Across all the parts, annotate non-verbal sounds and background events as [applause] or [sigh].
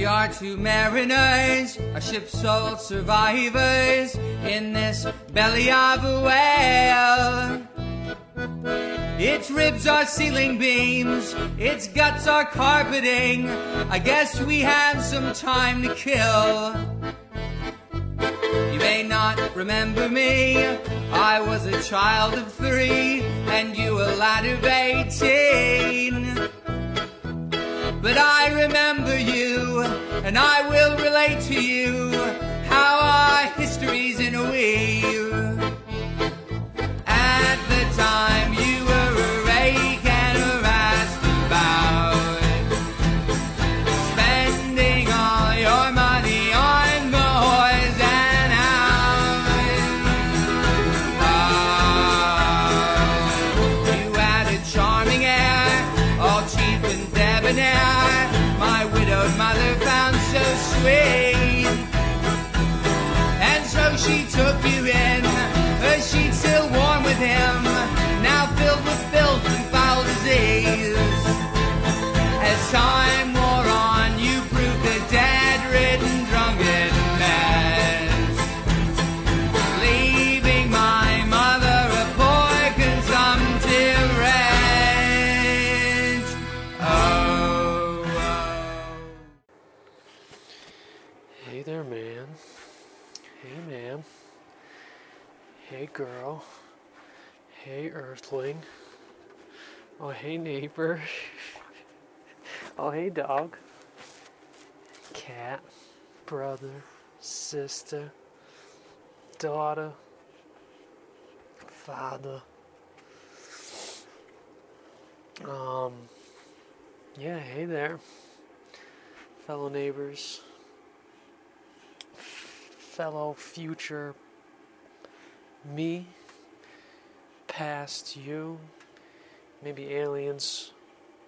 We are two mariners, a ship's sole survivors in this belly of a whale. Its ribs are ceiling beams, its guts are carpeting. I guess we have some time to kill. You may not remember me, I was a child of three, and you a lad of eighteen. But I remember you, and I will relate to you how our histories in a weave. At the time you Man. Hey, girl. Hey, earthling. Oh, hey, neighbor. [laughs] oh, hey, dog. Cat. Brother. Sister. Daughter. Father. Um, yeah, hey there. Fellow neighbors fellow future me, past you, maybe aliens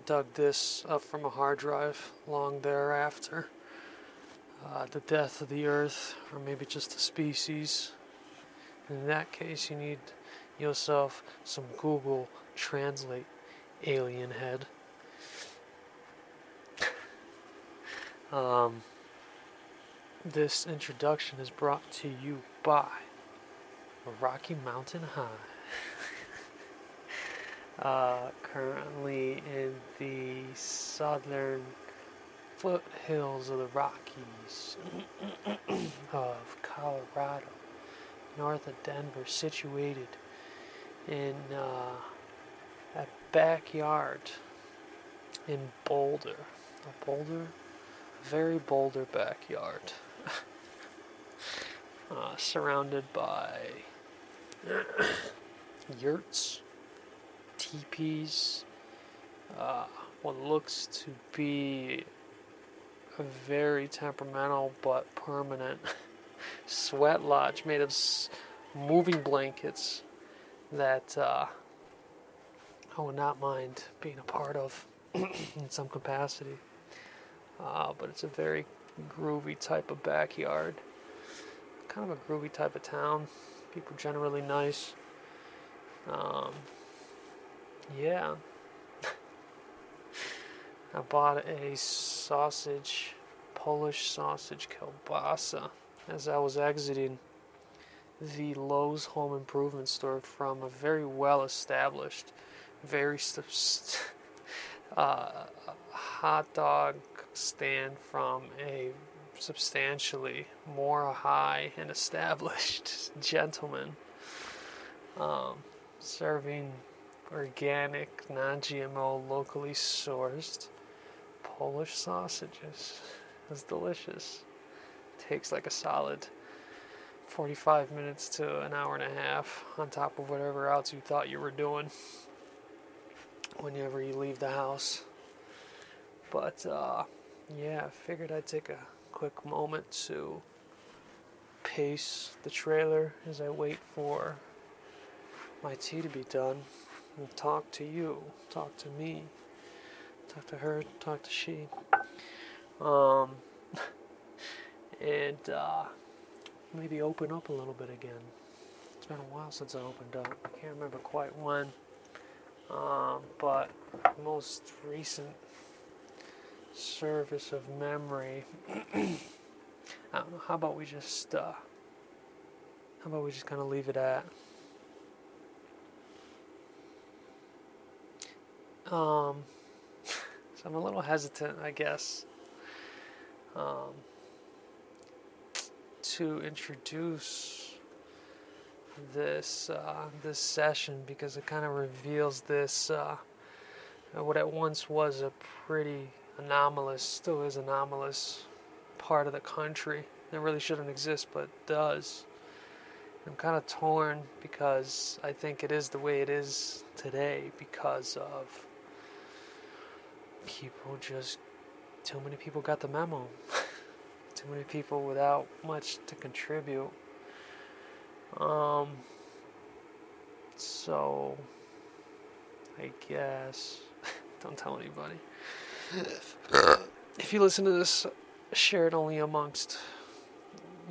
dug this up from a hard drive long thereafter. Uh, the death of the earth, or maybe just a species. In that case, you need yourself some Google Translate alien head. [laughs] um, this introduction is brought to you by Rocky Mountain High. [laughs] uh, currently in the southern foothills of the Rockies [clears throat] of Colorado, north of Denver, situated in uh, a backyard in Boulder. A Boulder, a very Boulder backyard [laughs] uh, surrounded by [coughs] yurts, teepees, uh, what looks to be a very temperamental but permanent [laughs] sweat lodge made of moving blankets that uh, I would not mind being a part of [clears throat] in some capacity. Uh, but it's a very groovy type of backyard. Kind of a groovy type of town. People generally nice. Um, yeah. [laughs] I bought a sausage, Polish sausage kielbasa as I was exiting the Lowe's home improvement store from a very well established, very st- [laughs] uh, hot dog stand from a substantially more high and established [laughs] gentleman um, serving organic, non GMO, locally sourced Polish sausages. It's delicious. Takes like a solid 45 minutes to an hour and a half on top of whatever else you thought you were doing whenever you leave the house. But uh, yeah, I figured I'd take a quick moment to pace the trailer as I wait for my tea to be done and talk to you, talk to me, talk to her, talk to she. Um, [laughs] and uh, maybe open up a little bit again. It's been a while since I opened up. I can't remember quite when. Um, but most recent service of memory, [clears throat] I don't know. How about we just uh, how about we just kind of leave it at? Um, [laughs] so I'm a little hesitant, I guess, um, to introduce this uh, this session because it kind of reveals this uh, what at once was a pretty anomalous, still is anomalous part of the country that really shouldn't exist but does. I'm kind of torn because I think it is the way it is today because of people just too many people got the memo. [laughs] too many people without much to contribute. Um so I guess [laughs] don't tell anybody. If you listen to this, share it only amongst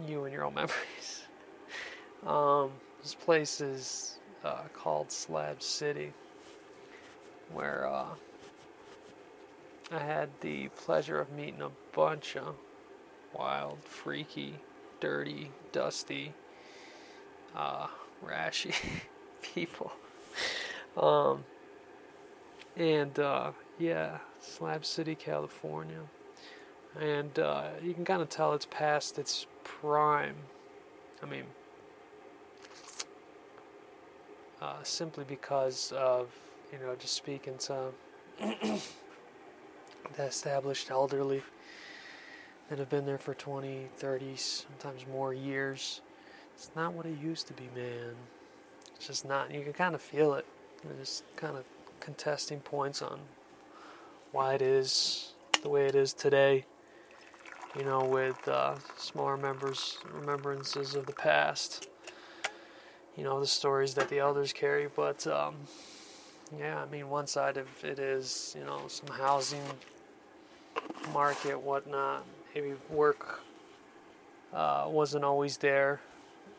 you and your own memories. Um, this place is uh, called Slab City, where uh, I had the pleasure of meeting a bunch of wild, freaky, dirty, dusty, uh, rashy [laughs] people. Um, and uh, yeah, Slab City, California, and uh, you can kind of tell it's past its prime. I mean, uh, simply because of you know just speaking to [coughs] the established elderly that have been there for 20, 30, sometimes more years. It's not what it used to be, man. It's just not. You can kind of feel it. It's kind of contesting points on why it is the way it is today. You know, with uh, small remembers, remembrances of the past. You know, the stories that the elders carry. But, um, yeah, I mean, one side of it is, you know, some housing market, whatnot. Maybe work uh, wasn't always there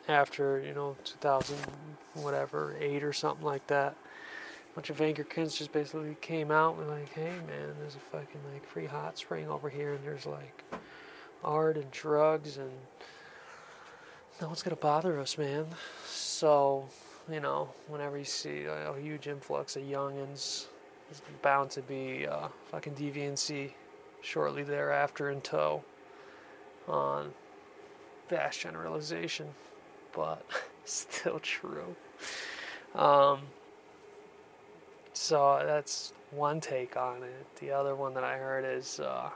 after, you know, 2000, whatever, 8 or something like that bunch of Anglicans just basically came out and like, hey man, there's a fucking like free hot spring over here, and there's like art and drugs, and no one's gonna bother us, man. So, you know, whenever you see a, huge influx of youngins, there's bound to be uh, fucking deviancy shortly thereafter in tow. On vast generalization, but [laughs] still true. Um, so that's one take on it. The other one that I heard is, uh,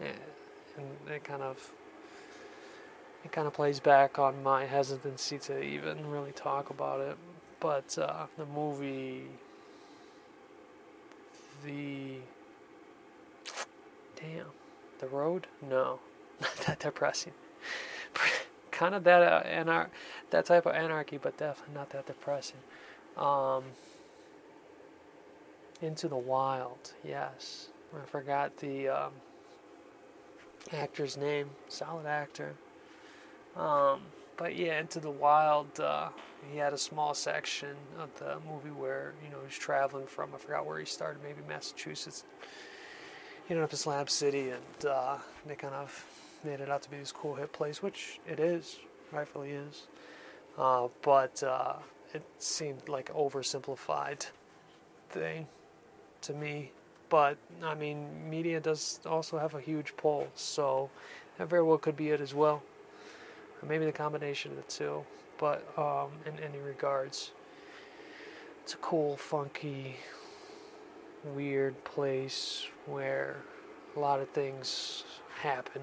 and it kind of it kind of plays back on my hesitancy to even really talk about it. But uh, the movie, the damn, the road, no, [laughs] not that depressing. [laughs] kind of that uh, anar- that type of anarchy, but definitely not that depressing. Um, into the Wild, yes. I forgot the um, actor's name. Solid actor. Um, but yeah, Into the Wild, uh, he had a small section of the movie where, you know, he's traveling from, I forgot where he started, maybe Massachusetts. He ended up in Slab City, and uh, they kind of made it out to be this cool hit place, which it is, rightfully is. Uh, but uh, it seemed like oversimplified thing to me. But I mean, media does also have a huge pull, so that very well could be it as well. Or maybe the combination of the two. But um, in any regards, it's a cool, funky, weird place where a lot of things happen.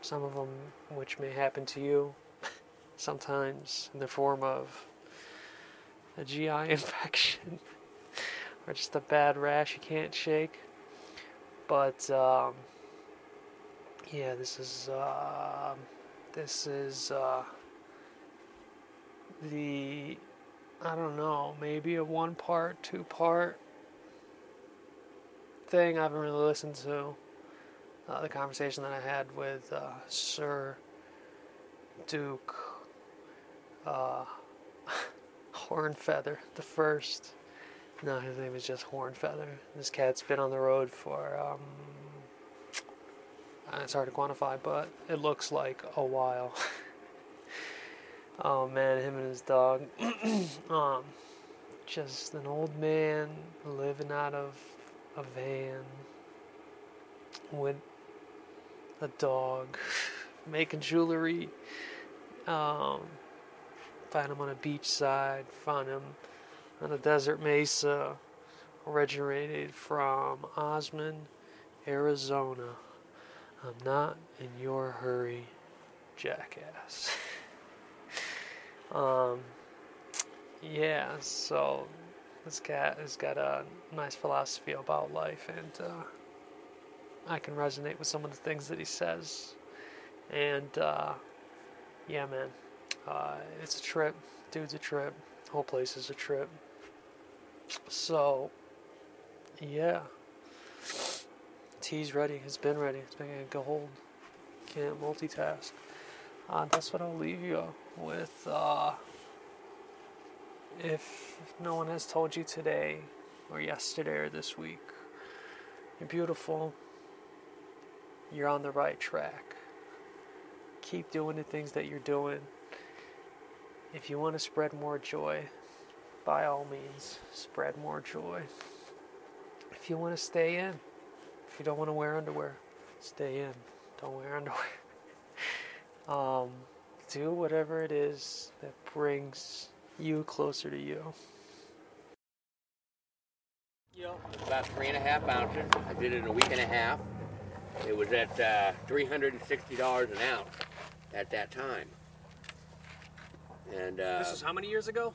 Some of them which may happen to you, [laughs] sometimes in the form of a GI [laughs] infection or just a bad rash you can't shake. But um, yeah, this is uh, this is uh, the I don't know maybe a one part, two part thing. I haven't really listened to uh, the conversation that I had with uh, Sir Duke uh, [laughs] Hornfeather the first. No, his name is just Hornfeather. This cat's been on the road for um, Uh, It's hard to quantify, but it looks like a while. [laughs] oh man, him and his dog. [clears throat] um, just an old man living out of a van with a dog, [laughs] making jewelry. Um, find him on a beach side, found him on a desert mesa, originated from Osmond, Arizona. I'm not in your hurry, jackass. [laughs] um, yeah, so this cat has got a nice philosophy about life, and uh, I can resonate with some of the things that he says. And uh, yeah, man, uh, it's a trip. Dude's a trip. Whole place is a trip. So, yeah. Tea's ready. It's been ready. It's been a gold. Can't multitask. Uh, that's what I'll leave you with. Uh, if no one has told you today, or yesterday, or this week, you're beautiful. You're on the right track. Keep doing the things that you're doing. If you want to spread more joy, by all means, spread more joy. If you want to stay in, if you don't want to wear underwear, stay in. Don't wear [laughs] underwear. um, do whatever it is that brings you closer to you. Yep. About three and a half ounces. I did it in a week and a half. It was at uh, $360 an ounce at that time. And, uh, This is how many years ago?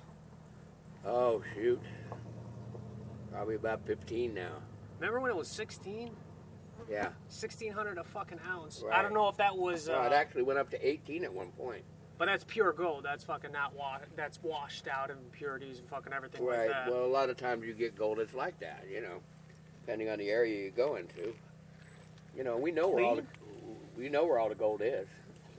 oh, shoot. Probably about 15 now. Remember when it was 16? Yeah. 1600 a fucking ounce. I don't know if that was, uh, Well, it actually went up to 18 at one point. but that's pure gold. That's fucking not wa- That's washed out of impurities and fucking everything Right. like that. Well, a lot of times you get gold that's like that, you know, depending on the area you go into. You know, we know where all the we know where all the gold is.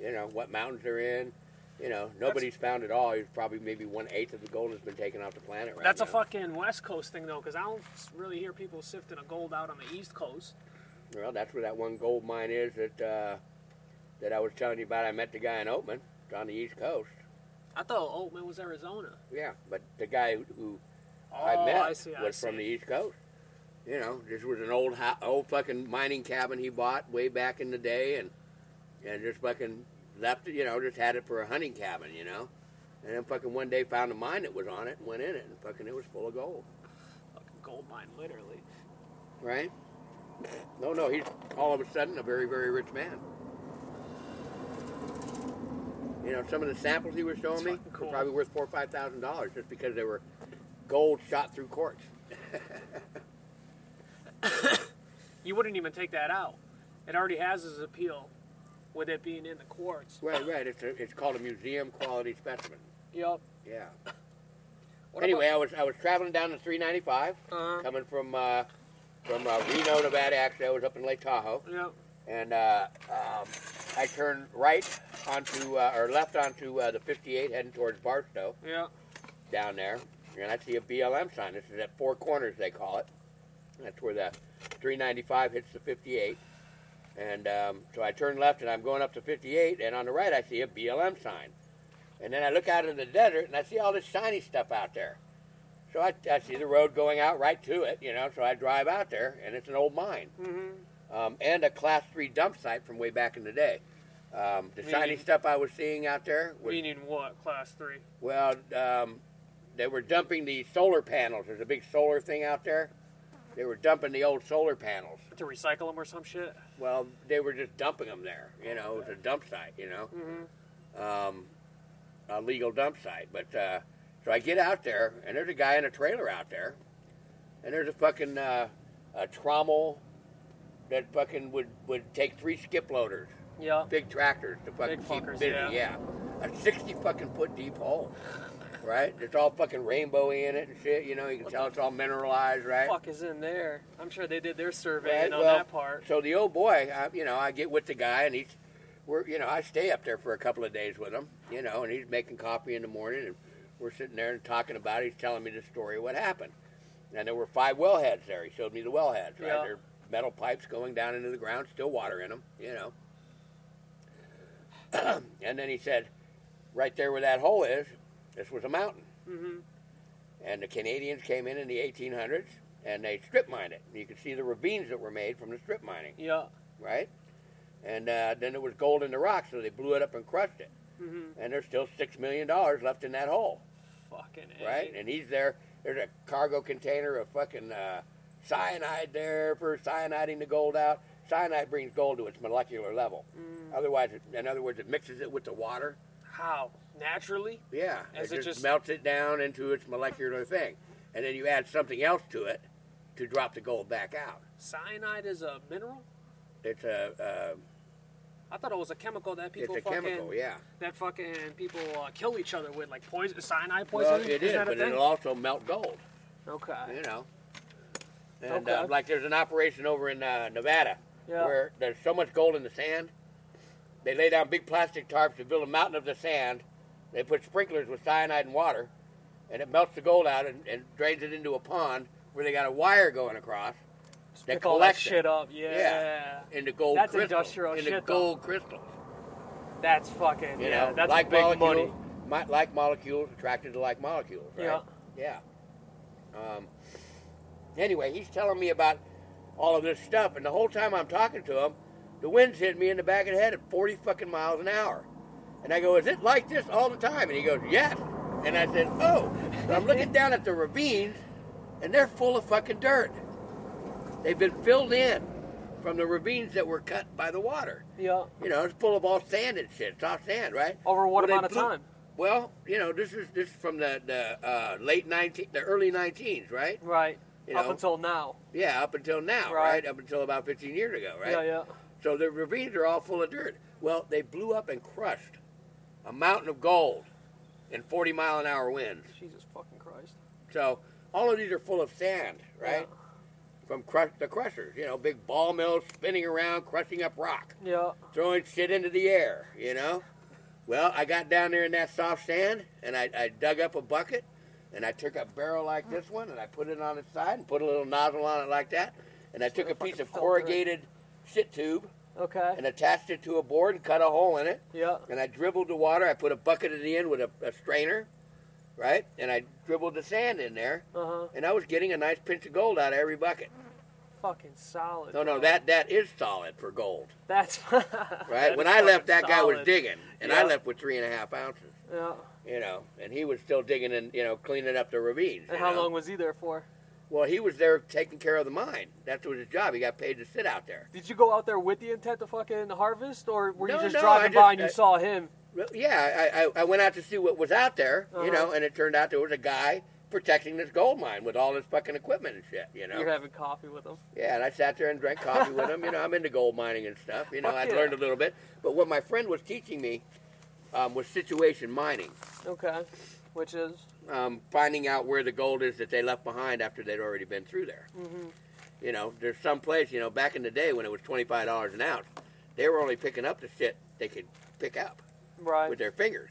You know what mountains they're in. You know, nobody's found it all. It's probably maybe one eighth of the gold has been taken off the planet right that's now. a fucking West Coast thing though, because I don't really hear people sifting a gold out on the East Coast. Well, that's where that one gold mine is that uh, that I was telling you about. I met the guy in Oatman. It's on the East Coast. I thought Oatman was Arizona. Yeah, but the guy who Oh, I met I see. Was see. from the East Coast. You know, this was an old ho- old fucking mining cabin he bought way back in the day, and and just fucking left it. You know, just had it for a hunting cabin. You know, and then fucking one day found a mine that was on it and went in it, and fucking it was full of gold. Fucking gold mine, literally. Right? No, no, he's all of a sudden a very very rich man. You know, some of the samples he was showing me cool. were probably worth four or five thousand dollars just because they were gold shot through quartz. [coughs] You wouldn't even take that out. It already has its appeal with it being in the quartz. Right, right. It's a, it's called a museum quality specimen. Yep. Yeah. What anyway, I was I was traveling down the 395, Uh-huh. coming from uh, from uh, Reno, Nevada. Actually, I was up in Lake Tahoe, Yep. and uh, um, I turned right onto uh, or left onto uh, the 58, heading towards Barstow Yep. down there, and I see a BLM sign. This is at Four Corners, they call it. That's where the 395 hits the 58. And um, so I turn left and I'm going up to 58, and on the right I see a BLM sign. And then I look out in the desert and I see all this shiny stuff out there. So I, I see the road going out right to it, you know, so I drive out there, and it's an old mine. Mm-hmm. Um, and a class three dump site from way back in the day. Um, the shiny stuff I was seeing out there was Meaning what? Class three. well, um, they were dumping the solar panels. There's a big solar thing out there. They were dumping the old solar panels. To recycle them or some shit. Well, they were just dumping them there. You know, it was a dump site. You know, Mm-hmm. um, a legal dump site. But uh, so I get out there, and there's a guy in a trailer out there, and there's a fucking uh, a trommel that fucking would would take three skip loaders, Yeah. big tractors to fucking Big keep fuckers, busy. yeah. yeah, a sixty fucking foot deep hole. Right, it's all fucking rainbowy in it and shit. You know, you can What tell it's all mineralized, right? Fuck is in there? I'm sure they did their surveying Right, on well, that part. So the old boy, I, you know, I get with the guy and he's, we're, you know, I stay up there for a couple of days with him, you know, and he's making coffee in the morning and we're sitting there and talking about. it. He's telling me the story of what happened, and there were five wellheads there. He showed me the wellheads, right? Yeah. They're metal pipes going down into the ground, still water in them, you know. [clears throat] and then he said, right there where that hole is, this was a mountain. Mm-hmm. And the Canadians came in in the 1800s and they strip mined it. You could see the ravines that were made from the strip mining, Yeah. right? And uh, then there was gold in the rock, so they blew it up and crushed it. Mm-hmm. And there's still six million dollars left in that hole, Fucking A. right? And he's there. There's a cargo container of fucking uh, cyanide there for cyaniding the gold out. Cyanide brings gold to its molecular level. Mm. Otherwise, it, in other words, it mixes it with the water. How? Naturally? Yeah, As it, just, just- melts it down into its molecular thing, and then you add something else to it to drop the gold back out. Cyanide is a mineral? It's a uh, I thought it was a chemical that people it's a fucking chemical, yeah. that fucking people uh, kill each other with, like poison, cyanide Well, poison. it is, a but thing? it'll also melt gold. Okay. You know. And Okay. uh, like there's an operation over in uh, Nevada Yeah. where there's so much gold in the sand, they lay down big plastic tarps to build a mountain of the sand. They put sprinklers with cyanide and water, and it melts the gold out and, and drains it into a pond where they got a wire going across Just that pick all that collects it. shit up. Yeah. Yeah. into gold That's crystals. industrial into shit, though. gold crystals. That's fucking. You yeah. know, that's like big molecules, money. like molecules attracted to like molecules, right? Yeah. Yeah. Um, anyway, he's telling me about all of this stuff, and the whole time I'm talking to him, the wind's hitting me in the back of the head at 40 fucking miles an hour. And I go, "Is it like this all the time?" And he goes, "Yes." And I said, "Oh." And I'm looking down at the ravines, and they're full of fucking dirt. They've been filled in from the ravines that were cut by the water. Yeah. You know, it's full of all sand and shit, soft sand, right? Over what Well, amount of time? Well, you know, this is this is from the the uh, late 19, the early 19s, right? Right. You Up know. until now. Yeah, up until now, Right. right? Up until about 15 years ago, right? Yeah, yeah. So the ravines are all full of dirt. Well, they blew up and crushed a mountain of gold in 40 mile an hour winds. Jesus fucking Christ. So all of these are full of sand, right? Yeah. From crush, the crushers, you know, big ball mills spinning around, crushing up rock. Yeah. throwing shit into the air, you know? Well, I got down there in that soft sand and I, I dug up a bucket and I took a barrel like this one and I put it on its side and put a little nozzle on it like that. And I took a piece of corrugated shit tube Okay. and attached it to a board and cut a hole in it. yeah. And I dribbled the water. I put a bucket at the end with a, a strainer, right? And I dribbled the sand in there. Uh huh. And I was getting a nice pinch of gold out of every bucket. Fucking solid. No, no, that that is solid for gold, That's [laughs] right? that when I left, that fucking guy was digging, and I left with three and a half ounces. Yeah. you know, and he was still digging and you know cleaning up the ravines. And how know? long was he there for? Well, he was there taking care of the mine. That was his job. He got paid to sit out there. Did you go out there with the intent to fucking harvest, or were No, you just no, driving I by just- and you I- saw him? Yeah, I, I, I went out to see what was out there, you Uh-huh. know, and it turned out there was a guy protecting this gold mine with all this fucking equipment and shit, you know. You're having coffee with him. Yeah, and I sat there and drank coffee with him. You know, I'm into gold mining and stuff. You know, Fuck I'd yeah. learned a little bit. But what my friend was teaching me um, was situation mining. Okay. Which is um, finding out where the gold is that they left behind after they'd already been through there. Mhm. You know, there's some place, you know, back in the day when it was $25 an ounce, they were only picking up the shit they could pick up right. with their fingers.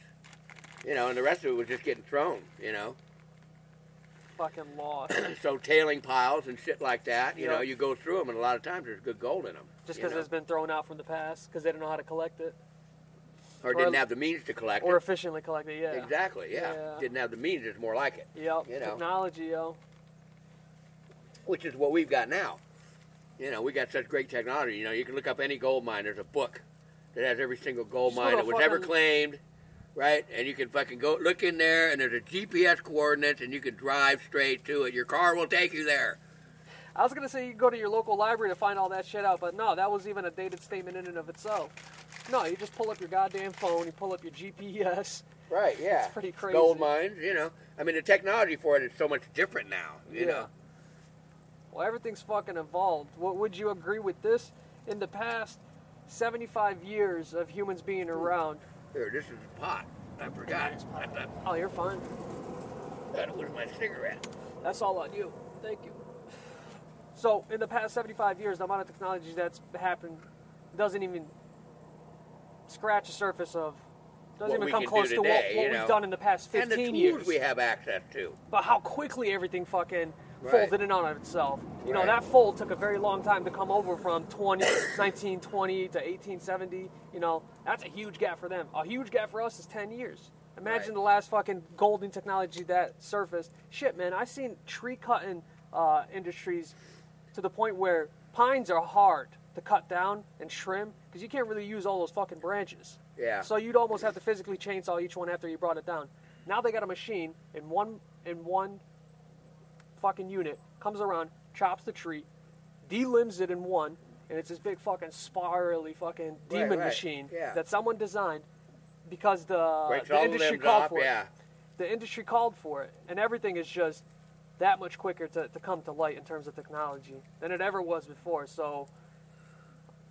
You know, and the rest of it was just getting thrown, you know. fucking lost. [coughs] so tailing piles and shit like that, you Yeah. know, you go through them and a lot of times there's good gold in them. Just because it's been thrown out from the past because they don't know how to collect it Or didn't have the means to collect or it. efficiently collect it. Yeah. Exactly, yeah. Yeah. Didn't have the means, it's more like it. Yep. You know. Technology, yo. which is what we've got now. You know, we got such great technology. You know, you can look up any gold mine. There's a book that has every single gold Just mine that was ever claimed, right? And you can fucking go look in there, and there's a GPS coordinates, and you can drive straight to it. Your car will take you there. I was gonna say you can go to your local library to find all that shit out, but no, that was even a dated statement in and of itself. No, you just pull up your goddamn phone, you pull up your GPS. Right? Yeah. It's pretty crazy. Gold mines. You know, I mean, the technology for it is so much different now. You Yeah. know. Well, everything's fucking evolved. What would you agree with this? In the past 75 years of humans being around. Here, this is pot. I forgot. I thought Oh, you're fine. that was my cigarette. That's all on you. Thank you. So, in the past 75 years, the amount of technology that's happened doesn't even scratch the surface of, doesn't What even come close do to what, what we've know. done in the past 15 and the tools years. we have access to. But how quickly everything fucking Right. folded in on itself. You know, that fold took a very long time to come over from 20, [coughs] 1920 to 1870. You know, that's a huge gap for them. A huge gap for us is 10 years. Imagine Right. the last fucking golden technology that surfaced. Shit, man, I've seen tree cutting uh, industries to the point where pines are hard to cut down and trim because you can't really use all those fucking branches. Yeah. So you'd almost have to physically chainsaw each one after you brought it down. Now they got a machine in one in one fucking unit comes around, chops the tree, delimbs it in one, and it's this big fucking spirally fucking demon right. machine Yeah. that someone designed because the, Breaks the industry called for it the industry called for it, and everything is just that much quicker to, to come to light in terms of technology than it ever was before. So,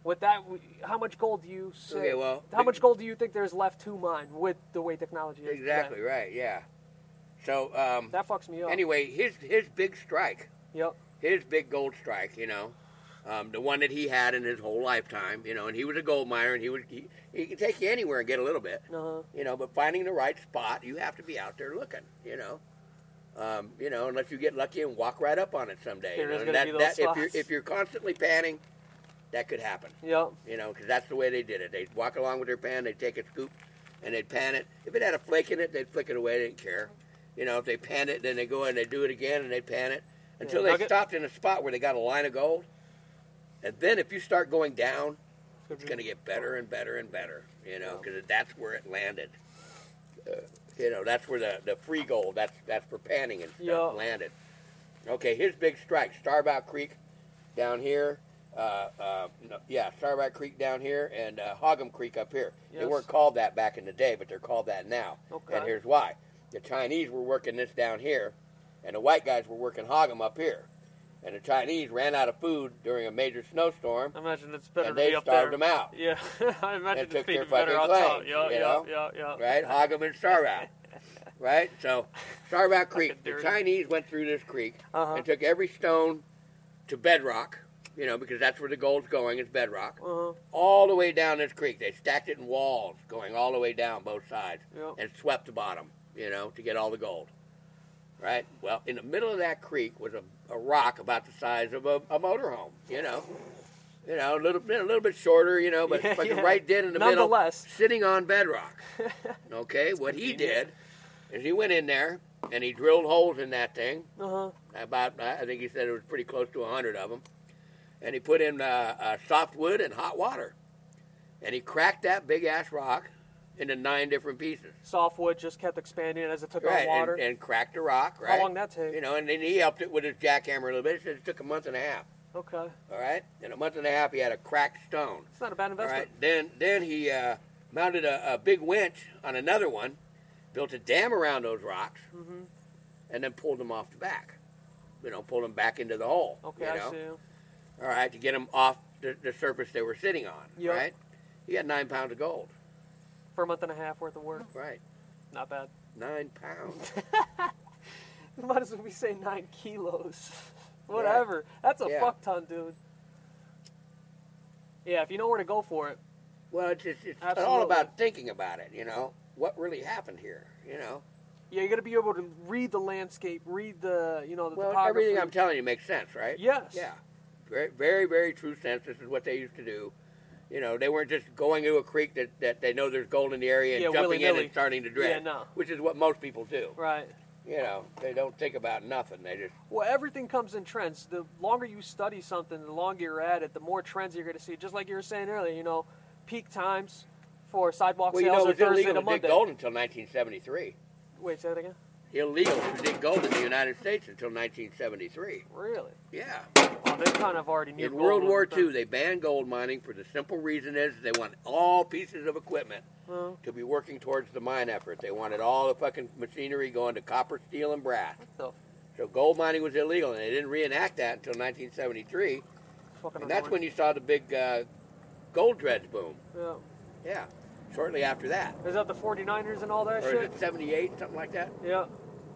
with that, how much gold do you say? Okay, well, how much gold do you think there's left to mine with the way technology is? today? Exactly right. Yeah. So um, That fucks me up. anyway, his his big strike, Yep. his big gold strike, you know, um, the one that he had in his whole lifetime, you know, and he was a gold miner, and he was he, he could take you anywhere and get a little bit, Uh-huh. you know, but finding the right spot, you have to be out there looking, you know. Um, you know, unless you get lucky and walk right up on it someday. There you know, be that, those that, if you're if you're constantly panning, that could happen. Yep. you know, because that's the way they did it. They'd walk along with their pan, they'd take a scoop, and they'd pan it. If it had a flake in it, they'd flick it away. They didn't care. You know, if they pan it, then they go and they do it again, and they pan it until Yeah, they nugget- stopped in a spot where they got a line of gold. And then if you start going down, it's going to get better and better and better. You know, because that's where it landed. Uh, you know, that's where the, the free gold. That's that's for panning and stuff Yeah. landed. Okay, here's big strike, Starbout Creek, down here. Uh, uh, no, yeah, Starbout Creek down here and uh, Hogham Creek up here. They weren't called that back in the day, but they're called that now. Okay. And here's why: the Chinese were working this down here, and the white guys were working Hogham up here. And the Chinese ran out of food during a major snowstorm, I imagine it's better and to be they up starved there. them out. Yeah, [laughs] I imagine it's took their being better fucking on top. Yeah, you yeah, know? yeah, yeah. right? Hogham and Starbout, [laughs] right? So, Starbout Creek. The. Chinese went through this creek Uh-huh. and took every stone to bedrock, you know, because that's where the gold's going is bedrock, Uh-huh. all the way down this creek. They stacked it in walls, going all the way down both sides, Yep. and swept the bottom, you know, to get all the gold. Right? Well, in the middle of that creek was a, a rock about the size of a, a motorhome, you know. You know, a little bit, a little bit shorter, you know, but [laughs] Yeah, fucking yeah. right dead in the middle, sitting on bedrock. [laughs] Okay, what he did is he went in there and he drilled holes in that thing. Uh-huh. About, I think he said it was pretty close to a hundred of them, and he put in uh, uh, soft wood and hot water, and he cracked that big ass rock into nine different pieces. Softwood just kept expanding as it took Right, on water. and, and cracked the rock. Right. How long that take? You know, and then he helped it with his jackhammer a little bit. It took a month and a half. okay. All right, in a month and a half, he had a cracked stone. It's not a bad investment. right. Then then he uh, mounted a, a big winch on another one, built a dam around those rocks, Mm-hmm. and then pulled them off the back. You know, pulled them back into the hole. Okay, you I see. All right, to get them off the, the surface they were sitting on. Yep. Right. He had nine pounds of gold. For a month and a half worth of work. Right. Not bad. Nine pounds. [laughs] Might as well be saying nine kilos. [laughs] Whatever. That's a Yeah. fuck ton, dude. Yeah, if you know where to go for it. well, it's just, it's all about thinking about it. You know, what really happened here. You know. Yeah, you got to be able to read the landscape, read the, you know, the Well, topography. everything I'm telling you makes sense, right? Yes. Yeah. Very, very, very true sense. This is what they used to do. You know, they weren't just going to a creek that, that they know there's gold in the area and Yeah, jumping in and starting to dredge. Yeah, no. Which is what most people do. Right. You know, they don't think about nothing. They just Well, everything comes in trends. The longer you study something, the longer you're at it, the more trends you're going to see. Just like you were saying earlier, you know, peak times for sidewalk well, you sales know, are it was Thursday illegal to to dig gold until 1973. Wait, say that again. Illegal to dig gold in the United States until 1973. Really? Yeah. Well, they kind of already knew. In World War. II, they banned gold mining for the simple reason is they want all pieces of equipment Well, to be working towards the mine effort. They wanted all the fucking machinery going to copper, steel, and brass. so So gold mining was illegal, and they didn't reenact that until 1973. fucking And that's annoying. when you saw the big uh, gold dredge boom. Yeah. Yeah, shortly after that. Is that the 49ers and all that Or shit? it 78, something like that? Yeah.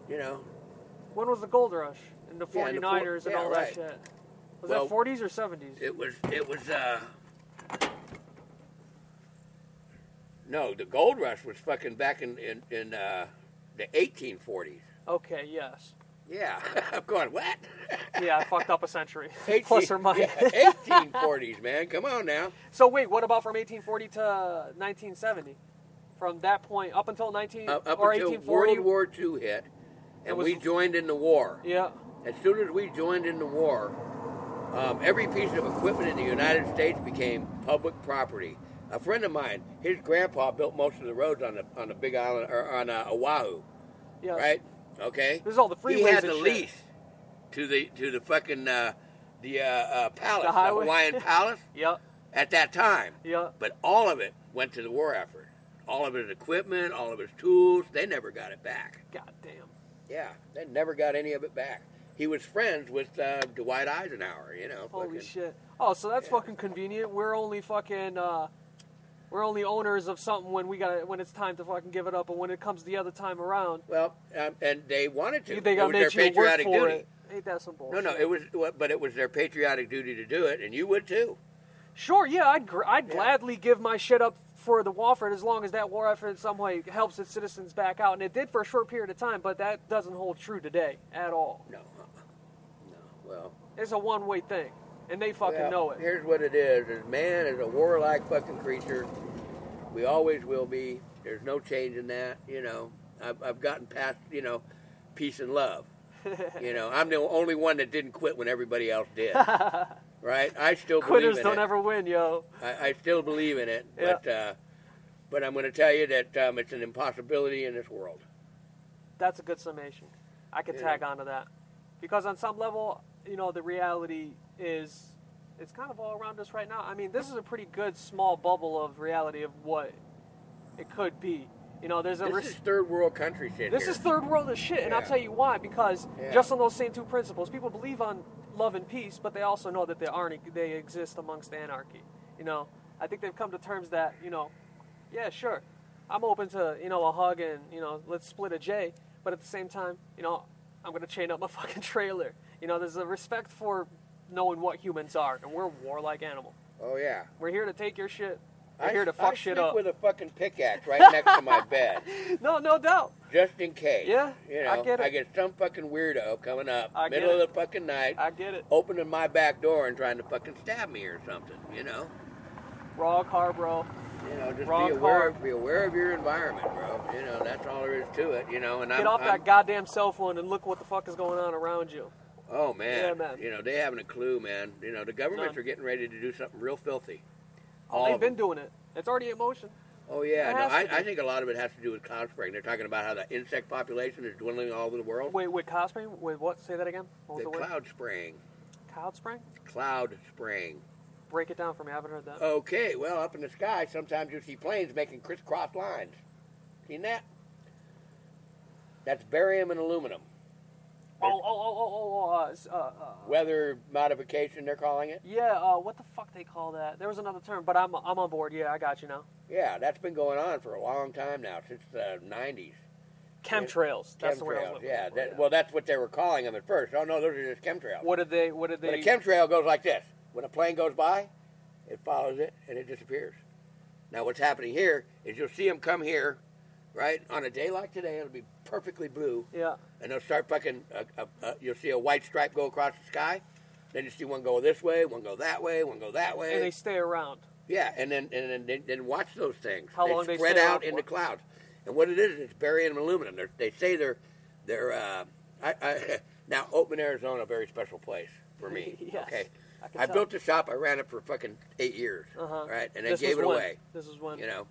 You know, When was the gold rush? And the Yeah, in the 49ers four- and yeah, all right. that shit. Was Well, that 40s or 70s? it was, it was, uh, no, the gold rush was fucking back in, in, in uh, the 1840s. Okay, yes. Yeah, [laughs] I'm going what? [laughs] Yeah, I fucked up a century, 18 [laughs] plus or minus. Yeah, 1840s, man. Come on now. So wait, what about from 1840 to 1970? From that point up until 19 Up, up or until 1840? World War II hit, and was- we joined in the war. Yeah. As soon as we joined in the war, um, every piece of equipment in the United States became public property. A friend of mine, his grandpa built most of the roads on the on the Big Island or on uh, Oahu, Yeah. right? Okay. This is all the He freeways had and the shit. lease to the to the fucking uh, the uh, uh, palace, The the. Hawaiian [laughs] palace Yeah. at that time. Yeah. But all of it went to the war effort. All of his equipment, all of his tools, they never got it back. God damn. Yeah, they never got any of it back. He was friends with uh, Dwight Eisenhower, you know. Holy fucking- shit. Oh, so that's Yeah. fucking convenient. We're only fucking uh we're only owners of something when we got when it's time to fucking give it up, and when it comes the other time around, Well, um, and they wanted to. they got to their make you work patriotic for duty. it. Ain't that some No, bullshit? no, no, it was, but it was their patriotic duty to do it, and you would too. Sure, yeah, I'd gr- I'd Yeah. gladly give my shit up for the war effort as long as that war effort in some way helps its citizens back out, and it did for a short period of time, but that doesn't hold true today at all. No, uh-uh. no. Well, It's a one-way thing, and they fucking well, know it. Here's what it is: is man is a warlike fucking creature. We always will be. There's no change in that. You know, I've, I've gotten past you know, peace and love. [laughs] you know, I'm the only one that didn't quit when everybody else did. [laughs] right? I still Quitters believe in don't it. ever win, yo. I, I still believe in it, Yeah. but uh, but I'm going to tell you that um, it's an impossibility in this world. That's a good summation. I could Yeah. tag onto that. Because on some level, you know, the reality is it's kind of all around us right now. I mean, this is a pretty good small bubble of reality of what it could be. You know, there's a This res- is third world country shit. this here. is third world as shit, and I'll tell you why. Because Yeah. just on those same two principles, people believe on love and peace, but they also know that they aren't. They exist amongst anarchy. You know, I think they've come to terms that you know, yeah, sure, I'm open to you know a hug and you know let's split a J, but at the same time, you know, I'm gonna chain up my [laughs] fucking trailer. You know, there's a respect for knowing what humans are, and we're warlike animal. Oh yeah. We're here to take your shit. We're I, here to I fuck shit sleep up. with a fucking pickaxe right next to my [laughs] bed, no, no doubt. just in case. Yeah, You know, I get it. I get some fucking weirdo coming up I middle of the fucking night, I get it. opening my back door and trying to fucking stab me or something. You know. Raw car, bro. You know, just Wrong be aware, of, be aware of your environment, bro. You know, that's all there is to it. You know, and Get I'm, off I'm, that goddamn cell phone and look what the fuck is going on around you. Oh man. Yeah, man. You know, they haven't a clue, man. You know, the governments are getting ready to do something real filthy. Oh, All they've been them. doing it. It's already in motion. Oh yeah, no, I. I think a lot of it has to do with cloud spraying. They're talking about how the insect population is dwindling all over the world. Wait, with cloud spraying? With what? Say that again. The the, cloud spraying, Cloud spraying? cloud spraying. Break it down for me. I haven't heard that. Okay, well, up in the sky, sometimes you see planes making crisscross lines. Seen that? That's barium and aluminum. Oh, oh, oh, oh, oh, oh, uh, uh, uh, Weather modification, they're calling it. yeah. Uh, what the fuck they call that? There was another term, but I'm I'm on board. Yeah, I got you now. Yeah, that's been going on for a long time now, since the 90s. Chemtrails. That's the word I was Chemtrails, looking yeah. for, That, well, that's what they were calling them at first. Oh, no, those are just chemtrails. What did they? What did But they? a chemtrail goes like this. When a plane goes by, it follows it and it disappears. Now, what's happening here is you'll see them come here, right? On a day like today, it'll be perfectly blue, yeah. and they'll start fucking. Uh, uh, uh, you'll see a white stripe go across the sky. Then you see one go this way, one go that way, one go that way. And they stay around. Yeah, and then and then, then, then watch those things. How they long they spread out in the clouds. And what it is, it's barium and aluminum. They're, they say they're they're. Uh, I, I, [laughs] now, Oatman, Arizona, a very special place for me. [laughs] Yes, okay, I I built the shop. I ran it for fucking eight years. Uh-huh. Right, and I gave it when? away. This is when. You know,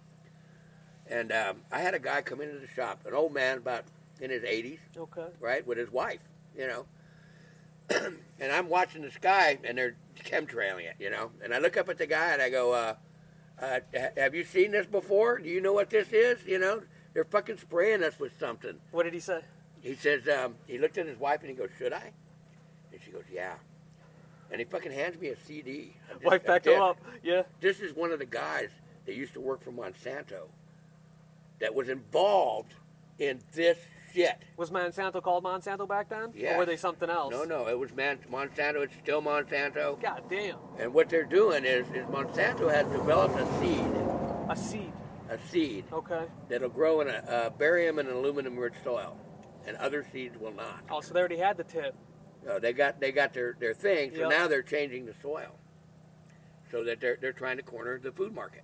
and um, I had a guy come into the shop, an old man about in his 80s, Okay. right, with his wife. You know. [clears throat] and I'm watching the sky, and they're chemtrailing it, you know. And I look up at the guy, and I go, uh, uh, "Have you seen this before? Do you know what this is? You know, they're fucking spraying us with something." What did he say? He says, um, he looked at his wife, and he goes, "Should I?" And she goes, "Yeah." And he fucking hands me a CD. Wife backed him up. Yeah. This is one of the guys that used to work for Monsanto that was involved in this shit. Was Monsanto called Monsanto back then? Yes. Or were they something else? No, no, it was Man- Monsanto. It's still Monsanto. God damn. And what they're doing is, is Monsanto has developed a seed, A seed. a seed Okay. that'll grow in a, a barium and aluminum rich soil. and other seeds will not. Oh, so they already had the tip. No, they got they got their, their thing, so Yep. now they're changing the soil, so that they're they're trying to corner the food market.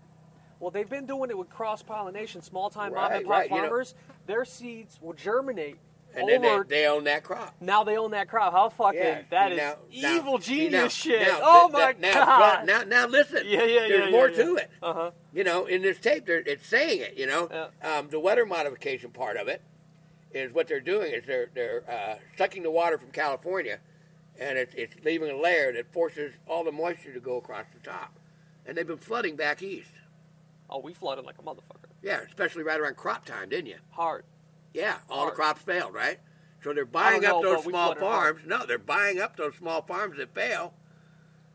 Well, they've been doing it with cross pollination, small time mom Right, and pop right, you know- farmers. Their seeds will germinate And then over. they, they own that crop. now they own that crop. How fucking Yeah, that see, is now- now- evil genius now- shit. now, oh my now, god. Now, now listen. Yeah, yeah, There's yeah, more yeah, to it. Uh huh. You know, in this tape, it's saying it. You know, um, the weather modification part of it is what they're doing is they're they're uh, sucking the water from California, and it's it's leaving a layer that forces all the moisture to go across the top, and they've been flooding back east. Oh, we flooded like a motherfucker. Yeah, especially right around crop time, didn't you? Hard. Yeah, all Hard. the crops failed, right? So they're buying know, up those small flooded hard. farms. No, they're buying up those small farms that fail.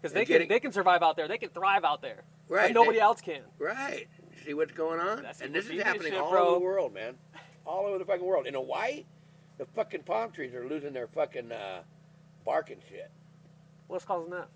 Because they can getting- they can survive out there. They can thrive out there. Right, nobody they- else can. Right. See what's going on? That's and this is happening shit, all bro. over the world, man. All over the fucking world. In Hawaii, the fucking palm trees are losing their fucking uh, bark and shit. What's causing that?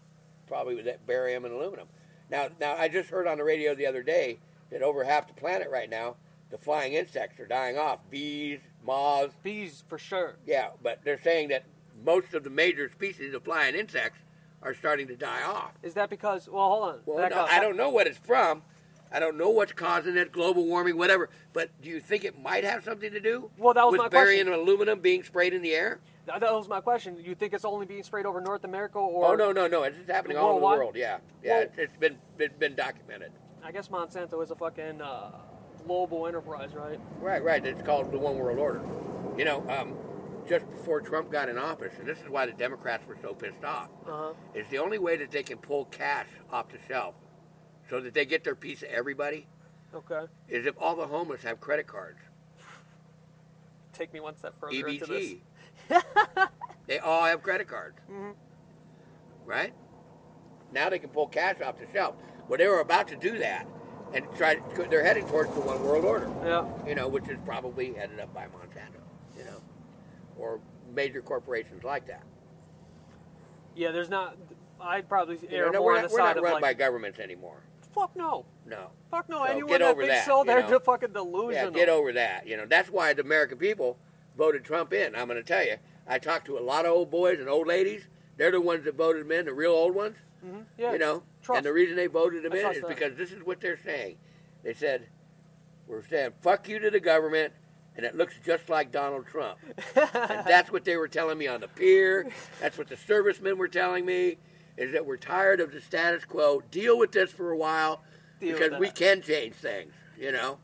Probably with that barium and aluminum. Now, now I just heard on the radio the other day that over half the planet right now, the flying insects are dying off. Bees, moths. Bees for sure. Yeah, but they're saying that most of the major species of flying insects are starting to die off. Is that because? Well, hold on. Well, no. I don't know what it's from. I don't know what's causing it, global warming, whatever. But do you think it might have something to do Well, that was with my barium question. and aluminum being sprayed in the air? That was my question. You think it's only being sprayed over North America, or? oh no, no, no! It's happening all over the world. Yeah, yeah, Well- it's, been, been been documented. I guess Monsanto is a fucking uh, global enterprise, right? Right, right. It's called the One World Order. You know, um, just before Trump got in office, and this is why the Democrats were so pissed off. Uh huh. It's the only way that they can pull cash off the shelf, so that they get their piece of everybody. Okay. Is if all the homeless have credit cards. Take me one step further into this. They all have credit cards. Mhm. Right? Now they can pull cash off the shelf. Well, they were about to do that and try. They're heading towards the one world order. Yeah. You know, which is probably headed up by Monsanto. You know, or major corporations like that. Yeah. There's not. I'd probably You know, more we're on not, the we're side not run like, by governments anymore. fuck no, No. fuck no. So Anyone get that over thinks that, so, you they're know. fucking Yeah, get over that. You know, that's why the American people voted Trump in. I'm going to tell you. I talked to a lot of old boys and old ladies. They're the ones that voted him in, the real old ones. hmm Yeah. You know, Trust. and the reason they voted him I in is that. because this is what they're saying. They said, "We're saying fuck you to the government, and it looks just like Donald Trump." and [laughs] that's what they were telling me on the pier. That's what the servicemen were telling me. Is that we're tired of the status quo. Deal with this for a while Deal because we can change things. You know.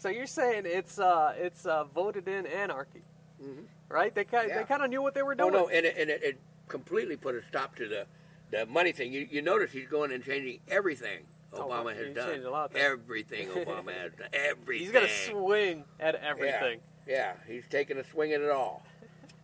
So you're saying it's uh it's uh voted in anarchy, Mhm. right? They kind Yeah. they kind of knew what they were doing. no, and it, and it, it completely put a stop to the the money thing. You, you notice he's going and changing everything Oh, Obama fuck, has he's done. a lot of. Everything Obama has done. [laughs] Everything. He's got a swing at everything. Yeah, he's taking a swing at it all.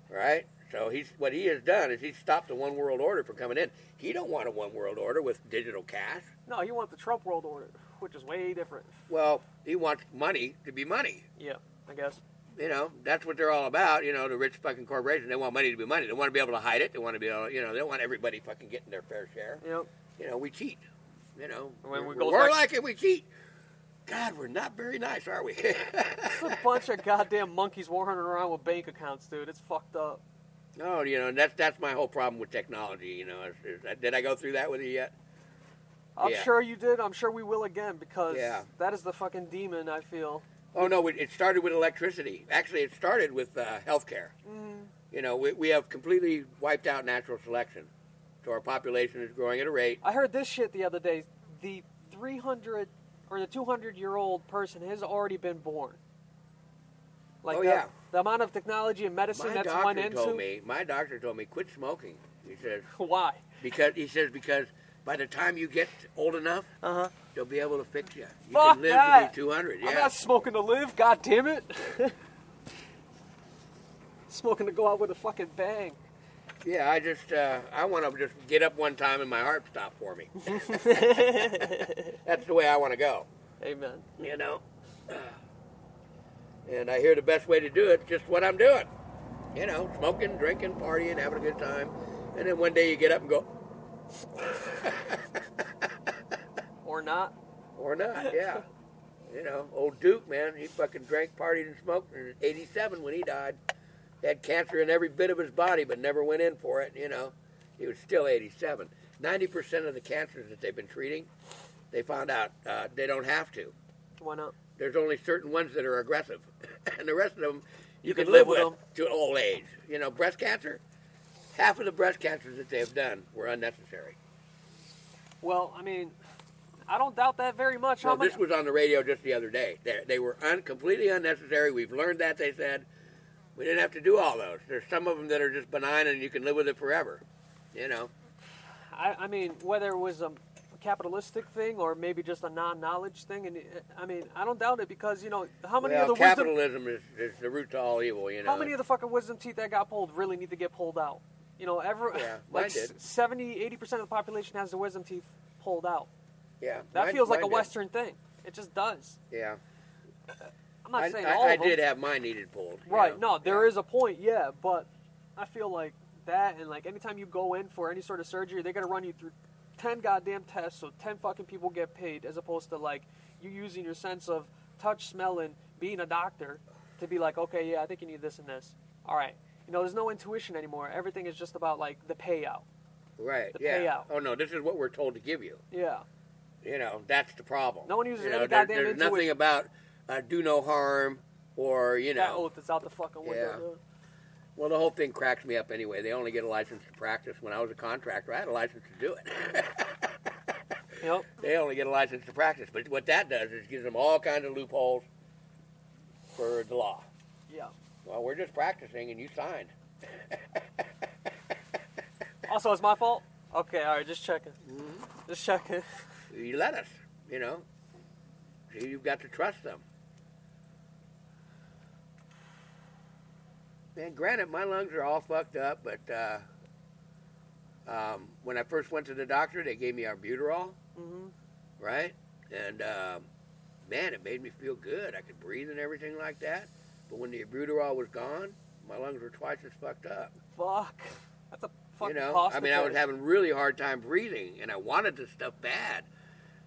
Right? So he's what he has done is he's stopped the one world order from coming in. He don't want a one world order with digital cash. No, he wants the Trump world order, which is way different. Well, he wants money to be money. Yeah, I guess. You know, that's what they're all about. You know, the rich fucking corporations, they want money to be money. They want to be able to hide it. They want to be able, you know, they don't want everybody fucking getting their fair share. You know, You know, we cheat. You know, When we we're, go we're back- like it, we cheat. God, we're not very nice, are we? [laughs] it's a bunch of goddamn monkeys wandering around with bank accounts, dude. It's fucked up. No, you know, that's that's my whole problem with technology. You know, is, is, did I go through that with you yet? I'm Yeah. sure you did. I'm sure we will again because Yeah. that is the fucking demon. I feel. Oh no, it it started with electricity. Actually, it started with uh, healthcare. Mm, You know, we, we have completely wiped out natural selection, so our population is growing at a rate. I heard this shit the other day. The 300 or the 200 year old person has already been born. Like Oh, the, yeah. the amount of technology and medicine My that's doctor went into. told me. My doctor told me quit smoking. He says [laughs] Why? because he says because by the time you get old enough, Uh huh. they'll be able to fix you. You Fuck can live that. to be 200. I'm not smoking to live. God damn it. [laughs] smoking to go out with a fucking bang. Yeah, I just uh, I want to just get up one time and my heart stop for me. [laughs] That's the way I want to go. Amen. You know. And I hear the best way to do it is just what I'm doing. You know, smoking, drinking, partying, having a good time, and then one day you get up and go, [laughs] Or not. or not. Yeah. You know, old Duke, man, he fucking drank, partied, and smoked in '87 when he died. had cancer in every bit of his body, but never went in for it. You know, he was still 87. 90% of the cancers that they've been treating, they found out uh, they don't have to. Why not? There's only certain ones that are aggressive, [coughs] and the rest of them you, You can can live live with with to old age. You know, breast cancer. Half of the breast cancers that they've done were unnecessary. Well, I mean, I don't doubt that very much. Many? this was on the radio just the other day. They, they were un, completely unnecessary. We've learned that. They said we didn't have to do all those. There's some of them that are just benign and you can live with it forever. You know. I, I mean, whether it was a capitalistic thing or maybe just a non-knowledge thing, and uh, I mean, I don't doubt it because you know how many well, of the wisdom, capitalism is, is the root to all evil. You know. how many of the fucking wisdom teeth that got pulled really need to get pulled out? You know, every Yeah, [laughs] like mine 70, 80 percent of the population has the wisdom teeth pulled out. yeah. That mine- feels like a did. Western thing. It just does. Yeah. I'm not I, saying I, all I of them. did have mine needed pulled. you Right. know. No, there is Yeah. a point, yeah, but I feel like that and like anytime you go in for any sort of surgery, they're gonna run you through ten goddamn tests, so ten fucking people get paid, as opposed to like you using your sense of touch, smell, and being a doctor to be like, okay, yeah, I think you need this and this. All right. You know, there's no intuition anymore. Everything is just about like the payout. Right. the yeah. payout. Oh no, this is what we're told to give you. Yeah. You know, that's the problem. No one uses you know, any there- goddamn There's nothing about uh, do no harm or you know. That oath is out the fucking window. Yeah. Well, the whole thing cracks me up anyway. They only get a license to practice. When I was a contractor, I had a license to do it. [laughs] Yep. they only get a license to practice. But what that does is gives them all kinds of loopholes for the law. Yeah. Well, we're just practicing, and you signed. [laughs] Also, it's my fault. Okay. All right. Just checking. Mm-hmm. Just checking. You let us, you know. So you've got to trust them. Man, granted, my lungs are all fucked up, but uh, um, when I first went to the doctor, they gave me albuterol, hmm right? And um, man, it made me feel good. I could breathe and everything like that. But when the albuterol was gone, my lungs were twice as fucked up. Fuck. That's a fucking you know, I mean, I was having really hard time breathing, and I wanted this stuff bad.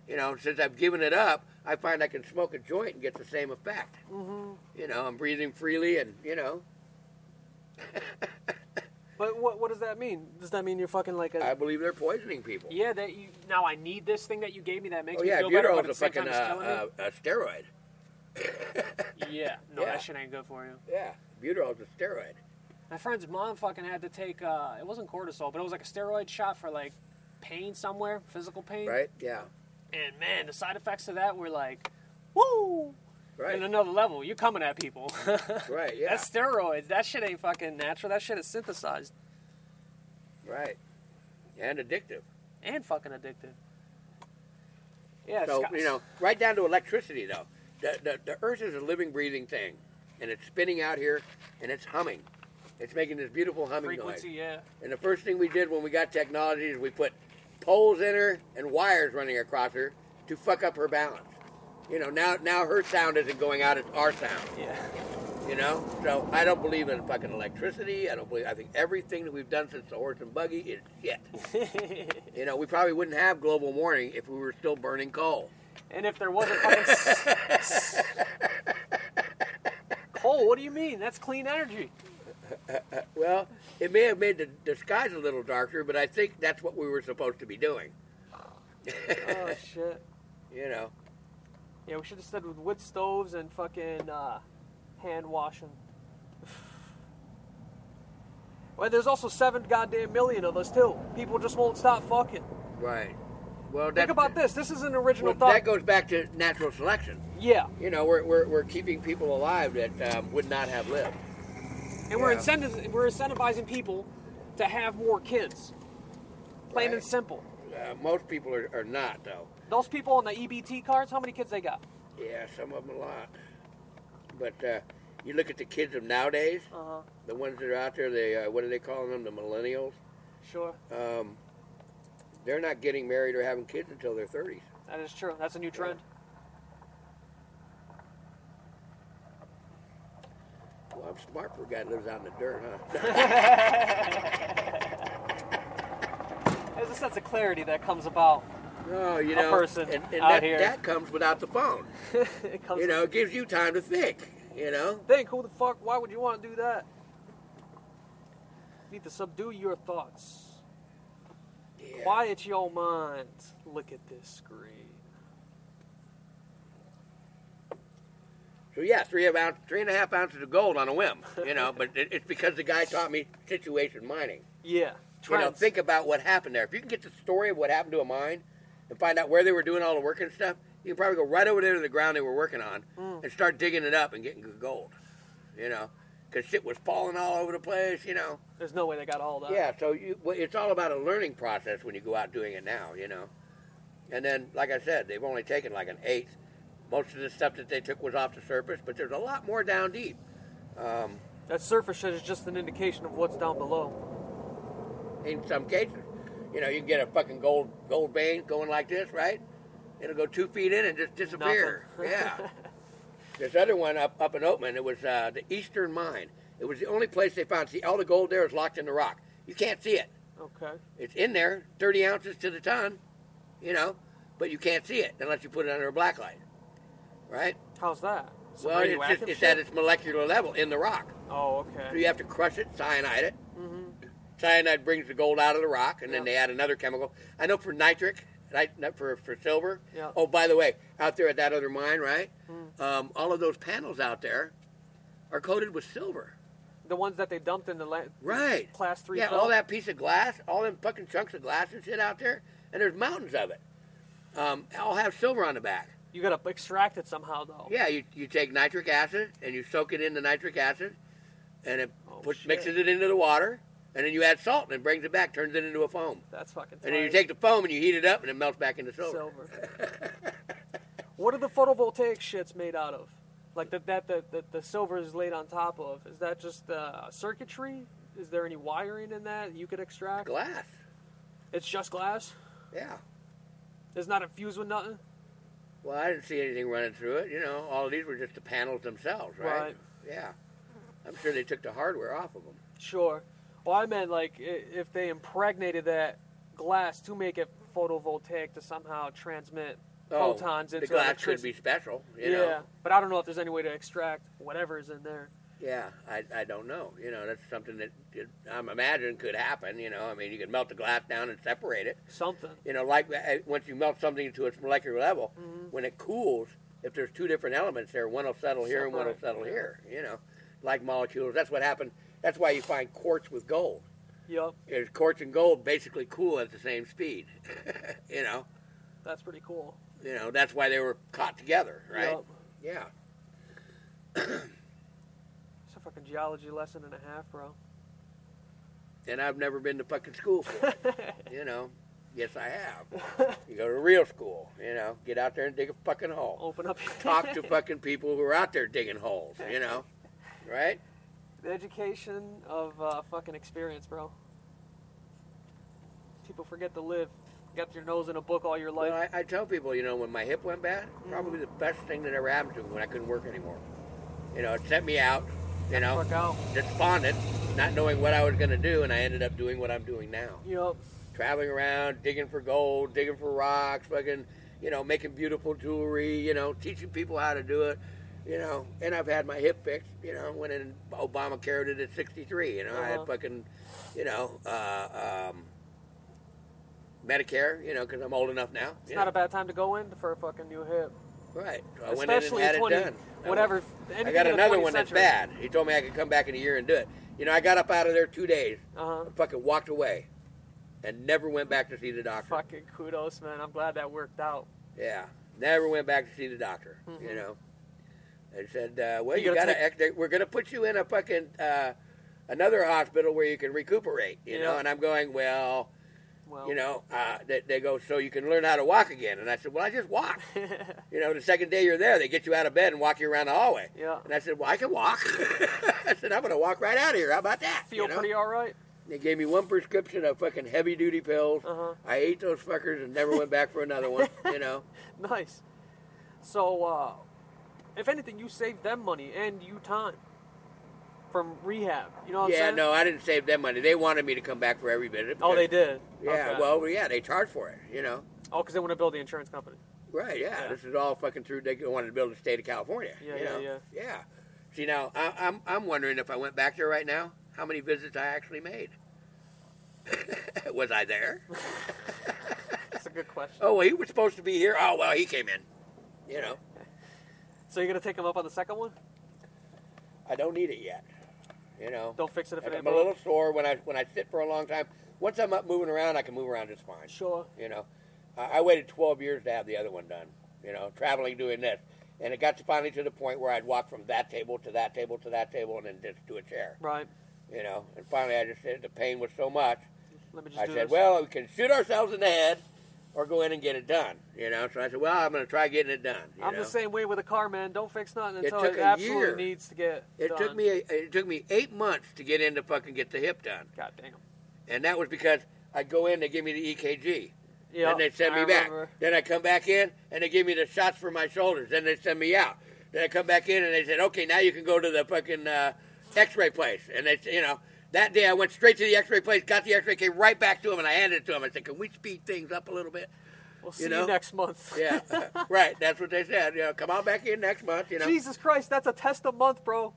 You know, since I've given it up, I find I can smoke a joint and get the same effect. hmm You know, I'm breathing freely, and you know, But what what does that mean? Does that mean you're fucking like a? I believe they're poisoning people. yeah, that you now I need this thing that you gave me that makes oh me yeah, feel better, but albuterol's at a the same fucking time uh, it's killing uh, a steroid. [laughs] Yeah, no, yeah. that shit ain't good for you. Yeah, albuterol's a steroid. My friend's mom fucking had to take uh, it wasn't cortisol, but it was like a steroid shot for like pain somewhere, physical pain. Right? Yeah. And man, the side effects of that were like, woo, Right. in another level. You're coming at people. [laughs] Right. Yeah. That's steroids. That shit ain't fucking natural. That shit is synthesized right. And addictive. and fucking addictive. Yeah, So you know, right down to electricity though. The, the the Earth is a living, breathing thing, and it's spinning out here, and it's humming. It's making this beautiful humming frequency, noise. yeah. And the first thing we did when we got technology is we put poles in her and wires running across her to fuck up her balance. You know, now now her sound isn't going out; it's our sound. Yeah. You know, so I don't believe in fucking electricity. I don't believe. I think everything that we've done since the horse and buggy is shit. [laughs] you know, we probably wouldn't have global warming if we were still burning coal. And if there wasn't fucking coal, what do you mean? That's clean energy. Well, it may have made the, the skies a little darker, but I think that's what we were supposed to be doing. Oh shit. [laughs] You know, Yeah, we should have started with wood stoves and fucking uh, hand washing. [sighs] Well, there's also seven goddamn million of us too. People just won't stop fucking. right? Well, Think about this. This is an original well, thought. that goes back to natural selection. yeah, You know, we're, we're, we're keeping people alive that um, would not have lived. and we're Yeah. incentiv- we're incentivizing people to have more kids. Plain and simple. Uh, most people are, are not, though. Those people on the EBT cards, how many kids they got? Yeah, some of them a lot. But uh, you look at the kids of nowadays, Uh huh. the ones that are out there, they uh, what are they calling them? The millennials. Sure, Um, they're not getting married or having kids until their 30s. that is true. That's a new trend. Well, I'm smart for a guy that lives out in the dirt, huh? [laughs] There's a sense of clarity that comes about. No, you A know, person and, and out that, here. that comes without the phone. [laughs] it comes. You know, it gives you time to think. You know, think who the fuck? Why would you want to do that? Need to subdue your thoughts. Yeah. Quiet your mind. Look at this screen. So yeah, three ounce, three and a half ounces of gold on a whim, you know. but it, it's because the guy taught me situation mining. Yeah. You know, think about what happened there. If you can get the story of what happened to a mine and find out where they were doing all the work and stuff, you can probably go right over there to the ground they were working on Mm. and start digging it up and getting good gold. You know, because shit was falling all over the place. You know. There's no way they got all that. Yeah, so you, well, it's all about a learning process when you go out doing it now, you know. And then, like I said, they've only taken like an eighth. Most of the stuff that they took was off the surface, but there's a lot more down deep. Um, That surface is just an indication of what's down below. in some cases, you know, you can get a fucking gold gold vein going like this, right? It'll go two feet in and just disappear. Yeah. [laughs] this other one up up in Oatman, it was uh, the Eastern Mine. It was the only place they found. See, all the gold there is locked in the rock. You can't see it. Okay. It's in there, 30 ounces to the ton, you know, but you can't see it unless you put it under a black light, right? How's that? Well, it's, just, it's at its molecular level in the rock. Oh, okay. So you have to crush it, cyanide it. Cyanide brings the gold out of the rock, and then they add another chemical. I know for nitric, right, not for, for silver. Yeah. Oh, by the way, out there at that other mine, right, Mm. um, all of those panels out there are coated with silver. The ones that they dumped in the la- Right. class three. Yeah, all that piece of glass, all them fucking chunks of glass and shit out there, and there's mountains of it. Um, all have silver on the back. You gotta extract it somehow, though. Yeah, you, you take nitric acid and you soak it in the nitric acid, and it Oh, puts, mixes it into the water, and then you add salt and it brings it back, turns it into a foam. That's fucking. And then you take the foam and you heat it up, and it melts back into silver. silver. [laughs] what are the photovoltaic shits made out of? Like that, that the, the, the silver is laid on top of. Is that just uh, circuitry? Is there any wiring in that you could extract? Glass. It's just glass. Yeah. It's not infused with nothing. Well, I didn't see anything running through it. You know, all of these were just the panels themselves, right? Right. Yeah. I'm sure they took the hardware off of them. Sure. Well, I meant like if they impregnated that glass to make it photovoltaic to somehow transmit photons into the glass could be special. You yeah, know? but I don't know if there's any way to extract whatever's in there. Yeah, I, I don't know. You know, that's something that I'm imagining could happen. You know, I mean, you could melt the glass down and separate it. Something. You know, like uh, once you melt something to its molecular level, Mm-hmm. when it cools, if there's two different elements there, one will settle here and one will settle yeah. here. You know, like molecules. That's what happened. That's why you find quartz with gold. Yup. Is quartz and gold basically cool at the same speed. [laughs] you know, That's pretty cool. you know that's why they were caught together, right? Yup. Yeah. It's a fucking geology lesson and a half, bro. And I've never been to fucking school for it. [laughs] you know. Yes, I have. You go to real school, you know, get out there and dig a fucking hole. Open up Talk [laughs] to fucking people who are out there digging holes, you know, right? The education of uh, fucking experience, bro. People forget to live. Got your nose in a book all your life. Well, I, I tell people, you know, when my hip went bad, probably the best thing that ever happened to me when I couldn't work anymore. You know, it sent me out, you know, out. despondent, not knowing what I was going to do, and I ended up doing what I'm doing now. Yup. traveling around, digging for gold, digging for rocks, fucking, you know, making beautiful jewelry, you know, teaching people how to do it, you know. And I've had my hip fixed, you know, when in Obamacare did at 63, you know, I had Uh-huh. fucking, you know, uh, um, Medicare, you know, because I'm old enough now. It's not know. a bad time to go in for a fucking new hip. Right. So I went in Especially and had 20, it done. whatever. I got another 20th one that's bad. He told me I could come back in a year and do it. You know, I got up out of there two days, Uh-huh. and fucking walked away, and never went back to see the doctor. Fucking kudos, man. I'm glad that worked out. Yeah, never went back to see the doctor. Mhm. You know, and said, uh, "Well, You you, gotta gotta. ex- we're gonna put you in a fucking uh, another hospital where you can recuperate." You know, and I'm going, "Well, Well, you know," uh, they, they go, "So you can learn how to walk again?" And I said, "Well, I just walk." [laughs] you know, the second day you're there, they get you out of bed and walk you around the hallway. yeah. And I said, "Well, I can walk." [laughs] I said, "I'm gonna walk right out of here. How about that?" Feel you know? pretty all right. They gave me one prescription of fucking heavy duty pills. Uh-huh. I ate those fuckers and never went back for another one. [laughs] You know. Nice. So, uh, if anything, you saved them money and you time from rehab. You know what I'm yeah, saying? no, I didn't save them money. They wanted me to come back for every bit of it. Oh, they did. Yeah, Okay. well, yeah, they charged for it. You know, Oh, because they want to build the insurance company. right? Yeah, Yeah. this is all fucking through. They wanted to build the state of California. Yeah, you yeah, know? yeah. yeah. See, now I, I'm I'm wondering if I went back there right now, how many visits I actually made. [laughs] was I there? [laughs] That's a good question. Oh, well, he was supposed to be here. Oh, well, he came in. You know, So you're gonna take him up on the second one? I don't need it yet. You know, Don't fix it if it I'm a broke. little sore when I when I sit for a long time. Once I'm up moving around, I can move around just fine. Sure. You know, I, I waited 12 years to have the other one done. You know, traveling doing this, and it got to finally to the point where I'd walk from that table to that table to that table, and then just to a chair. Right. You know, and finally I just said the pain was so much. Let me just I do said, this. well, we can shoot ourselves in the head, or go in and get it done. You know, so I said, well, I'm going to try getting it done. I'm know? the same way with a car, man. Don't fix nothing It until it, a absolutely year. needs to get It done. took me a, it took me eight months to get in to fucking get the hip done, God damn. and that was because I'd go in, they give me the EKG, Yeah. then they send me back. Then I come back in, and they give me the shots for my shoulders. Then they send me out. Then I come back in, and they said, okay, now you can go to the fucking uh, X-ray place. And they, you know, that day I went straight to the X-ray place, got the X-ray, came right back to him, and I handed it to them. I said, can we speed things up a little bit? We'll see you you, know? next month. Yeah, [laughs] right. That's what they said. You know, come on back in next month. You know, Jesus Christ, that's a test a month, bro.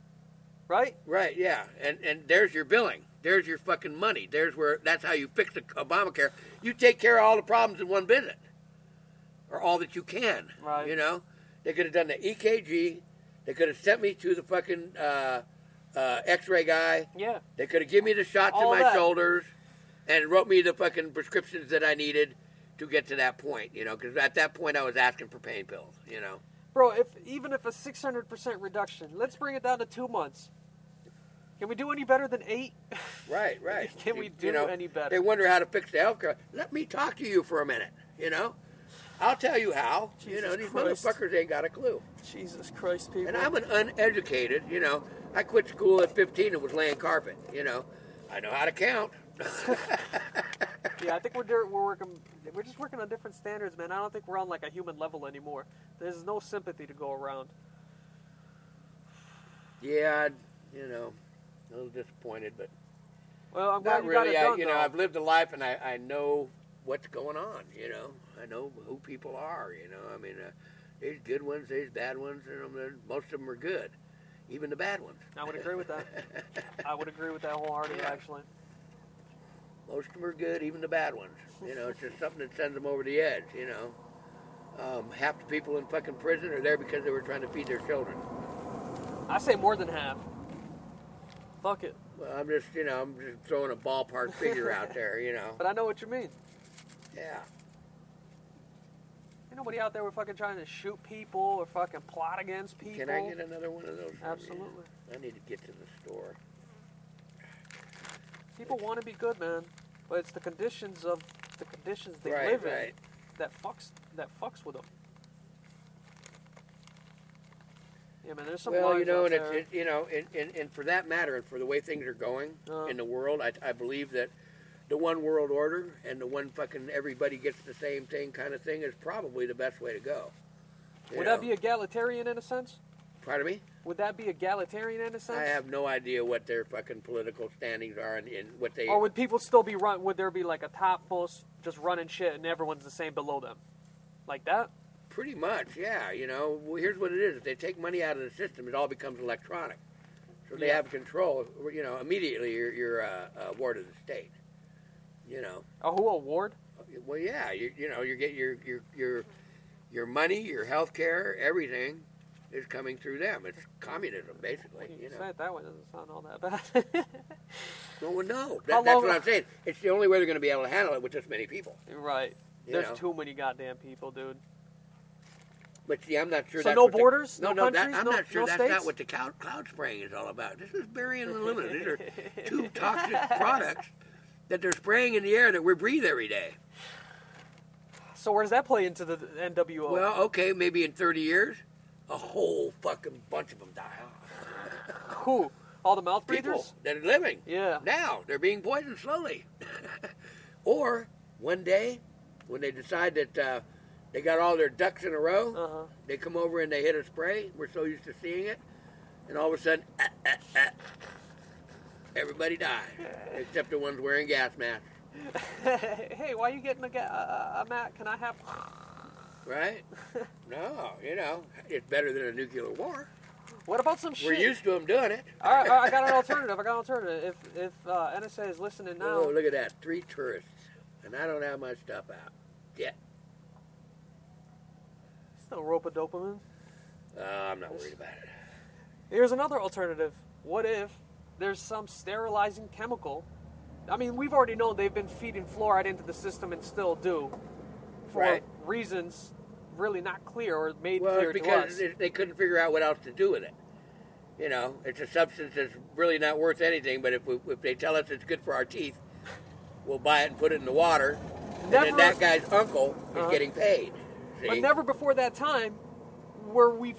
Right? right? Yeah, and and there's your billing. There's your fucking money. There's where that's how you fix the Obamacare. You take care of all the problems in one visit, or all that you can. Right. You know, they could have done the EKG. They could have sent me to the fucking uh, uh, X-ray guy. Yeah. They could have given me the shots All in my that. shoulders, and wrote me the fucking prescriptions that I needed to get to that point. You know, because at that point I was asking for pain pills. You know. Bro, if even if a 600% reduction, let's bring it down to two months. Can we do any better than eight? [laughs] Right, right. Can we do you know, any better? They wonder how to fix the healthcare. Let me talk to you for a minute. You know, I'll tell you how. you know, these Christ. motherfuckers ain't got a clue. Jesus Christ, people. And I'm an uneducated. You know, I quit school at 15 and was laying carpet. You know, I know how to count. [laughs] yeah, I think we're we're working. We're just working on different standards, man. I don't think we're on like a human level anymore. There's no sympathy to go around. yeah, you know, a little disappointed, but Well, I'm glad not you really. got it I, done, you know, though. I've lived a life and I, I know what's going on. You know, I know who people are. You know, I mean, uh, there's good ones, there's bad ones, and um, most of them are good, even the bad ones. I would agree with that. [laughs] I would agree with that wholeheartedly, Yeah. actually. Most of them are good, even the bad ones. You know, it's just something that sends them over the edge. You know, um, half the people in fucking prison are there because they were trying to feed their children. I say more than half. Fuck it. Well, I'm just, you know, I'm just throwing a ballpark figure out [laughs] there. You know, But I know what you mean. yeah. Ain't nobody out there with fucking trying to shoot people or fucking plot against people. Can I get another one of those? Absolutely. I need to get to the store. People want to be good, man, but it's the conditions of the conditions they Right, live right. in that fucks that fucks with them. Yeah, man. There's some well, you know, and it, you know, and, and, and for that matter, and for the way things are going Uh. in the world, I, I believe that the one world order and the one fucking everybody gets the same thing kind of thing is probably the best way to go. You Would know? that be egalitarian in a sense? Pardon me? Would that be egalitarian in a sense? I have no idea what their fucking political standings are and, and what they. Or would people still be run? Would there be like a topmost just running shit and everyone's the same below them, like that? Pretty much, yeah. You know, well, here's what it is: if they take money out of the system, it all becomes electronic. So they Yeah. have control. You know, immediately you're, you're a, a ward of the state. You know, oh, A who award? well, yeah. You, you know, you get your your your your money, your health care, everything is coming through them. It's communism, basically. You You say know. it that way doesn't sound all that bad. [laughs] Well, no, that, that's what I'm saying. It's the only way they're going to be able to handle it with this many people. right. You There's know? too many goddamn people, dude. But see, I'm not sure. So that's no what the- borders? no, No no, that. I'm No- not sure no that's states? not what the cloud, cloud spraying is all about. This is burying [laughs] the limit. These are two [laughs] toxic products that they're spraying in the air that we breathe every day. So where does that play into the NWO? Well, okay, maybe in 30 years, a whole fucking bunch of them die off. who? All the mouth breathers? People that are living Yeah. now, they're being poisoned slowly. [laughs] or one day, when they decide that uh, they got all their ducks in a row, Uh huh. They come over and they hit a spray. We're so used to seeing it, and all of a sudden, ah, ah, ah, everybody dies except the ones wearing gas masks. [laughs] hey, why are you getting a, ga- a, a mat? Can I have? Right? [laughs] no, you know it's better than a nuclear war. What about some shit? We're used to them doing it. all right, all right, I got an [laughs] alternative. I got an alternative. If if uh, NSA is listening now, Oh, look at that. Three tourists. And I don't have my stuff out yet. still rope a dopamine. Uh, I'm not worried about it. Here's another alternative. What if there's some sterilizing chemical? I mean, we've already known they've been feeding fluoride into the system and still do, for Right. reasons really not clear or made Well, clear it's to because us. they, they couldn't figure out what else to do with it. You know, it's a substance that's really not worth anything, but if, we, if they tell us it's good for our teeth, we'll buy it and put it in the water. and Never- then that guy's uncle is Uh-huh. getting paid. See? But never before that time were we f-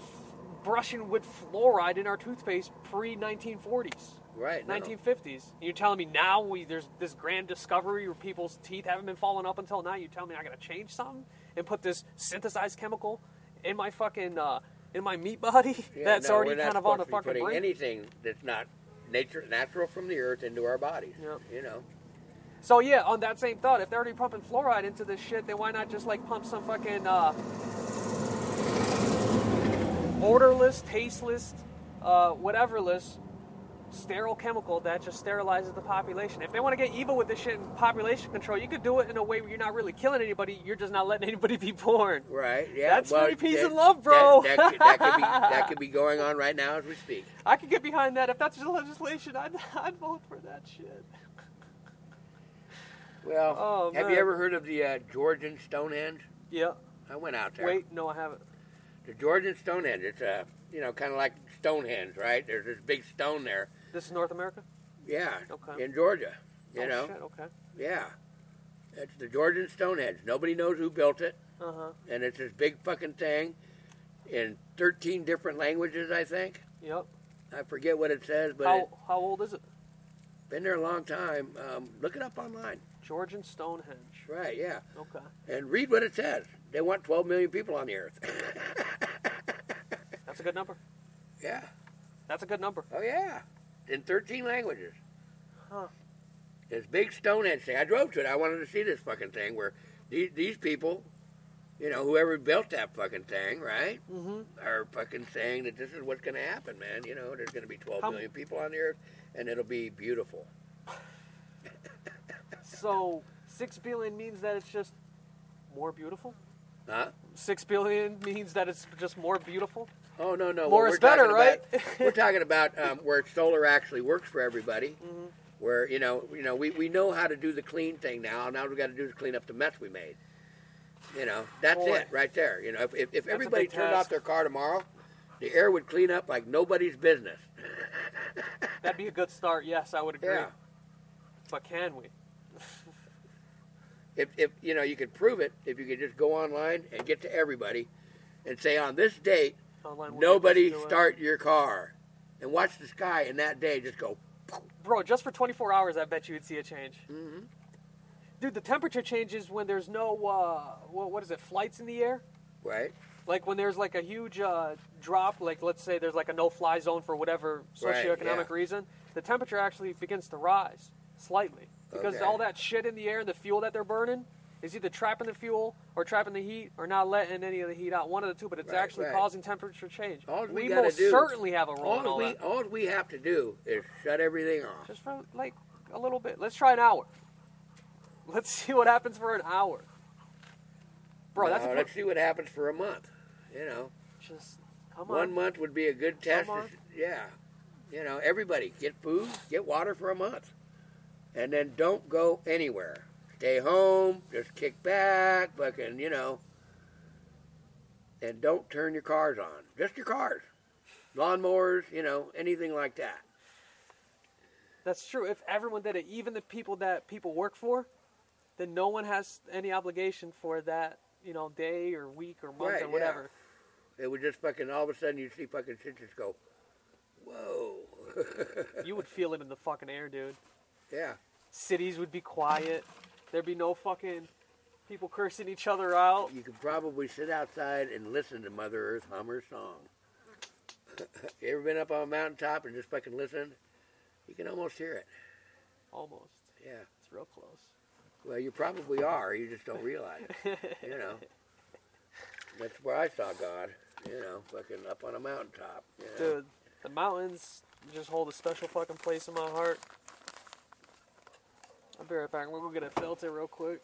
brushing with fluoride in our toothpaste pre 1940s. Right. no. 1950s. You're telling me now we there's this grand discovery where people's teeth haven't been falling up until now. You tell me I gotta change something and put this synthesized chemical in my fucking uh, in my meat body [laughs] Yeah, that's no, already kind of on the fucking putting brink. anything that's not nature, natural from the earth into our bodies. Yep. You know. So yeah, on that same thought, if they're already pumping fluoride into this shit, then why not just like pump some fucking uh, odorless, tasteless, uh, whateverless, sterile chemical that just sterilizes the population? If they want to get evil with this shit in population control, you could do it in a way where you're not really killing anybody. You're just not letting [laughs] anybody be born. Right. Yeah. That's well, free peace that- and love, bro. That, that, could, that could be [laughs] that could be going on right now as we speak. I could get behind that. If that's the legislation, I'd, [laughs] I'd vote for that shit. Well, Oh, have you ever heard of the uh, Georgian Stonehenge? Yeah. I went out there. Wait, no, I haven't. The Georgian Stonehenge. It's a you know kind of like Stonehenge, right? There's this big stone there. This is North America. Yeah. Okay. In Georgia. You oh, know. Shit, okay. Yeah. It's the Georgian Stonehenge. Nobody knows who built it, Uh huh. and it's this big fucking thing in 13 different languages, I think. Yep. I forget what it says, but How it's how old is it? been there a long time. Um, look it up online. Georgian Stonehenge. Right, yeah. Okay. And read what it says. They want 12 million people on the earth. [laughs] That's a good number. yeah. That's a good number. Oh, yeah. In 13 languages. Huh. This big Stonehenge thing. I drove to it. I wanted to see this fucking thing where these, these people, you know, whoever built that fucking thing, right, Mm-hmm. are fucking saying that this is what's going to happen, man. You know, there's going to be 12 How- million people on the earth, and it'll be beautiful. [laughs] So six billion means that it's just more beautiful. Huh? Six billion means that it's just more beautiful. Oh no no. More what is we're better, right? About, [laughs] we're talking about um, where solar actually works for everybody. Mm-hmm. Where you know you know we, we know how to do the clean thing now. Now we got to do is clean up the mess we made. You know that's Boy. it right there. You know if if, if everybody turned task. off their car tomorrow, the air would clean up like nobody's business. [laughs] That'd be a good start. Yes, I would agree. Yeah. But can we? If if you know you could prove it if you could just go online and get to everybody, and say on this date Nobody this to it. start your car, and watch the sky and that day just go. Bro, just for 24 hours, I bet you would see a change. Mm-hmm. Dude, the temperature changes when there's no, uh, what, is it, flights in the air? Right. Like when there's like a huge uh, drop, like let's say there's like a no-fly zone for whatever Right, socioeconomic yeah. reason, the temperature actually begins to rise slightly because Okay. all that shit in the air and the fuel that they're burning is either trapping the fuel or trapping the heat or not letting any of the heat out. One of the two, but it's Right, actually right. causing temperature change. All we we most do- certainly have a role in All all we that. all we have to do is shut everything off. Just for like a little bit. Let's try an hour. Let's [laughs] see what happens for an hour. Bro, that's Now, a let's see what happens for a month. You know, just come on. one month would be a good test. Yeah, you know, everybody get food, get water for a month, and then don't go anywhere. Stay home, just kick back, fucking, you know, and don't turn your cars on. Just your cars, lawnmowers, you know, anything like that. That's true. If everyone did it, even the people that people work for, then no one has any obligation for that, you know, day or week or month Right, or yeah. whatever. It would just fucking all of a sudden you see fucking shit just go, whoa. [laughs] You would feel it in the fucking air, dude. yeah. Cities would be quiet. There'd be no fucking people cursing each other out. You could probably sit outside and listen to Mother Earth hum her song. you ever been up on a mountaintop and just fucking listen? You can almost hear it. Almost. Yeah. It's real close. Well, you probably are. You just don't realize it. You know. [laughs] That's where I saw God. you know, fucking up on a mountaintop. You know? Dude, the mountains just hold a special fucking place in my heart. I'll be right back. We'll go get a filter real quick.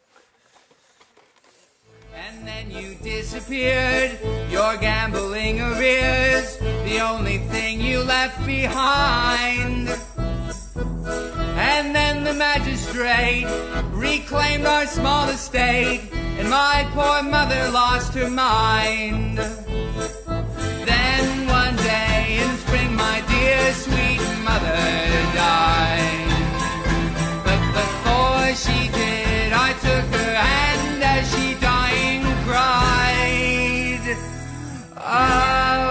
And then you disappeared, your gambling arrears, the only thing you left behind. And then the magistrate reclaimed our small estate, and my poor mother lost her mind. Then one day in spring, my dear sweet mother she did, I took her hand as she dying cried. Oh.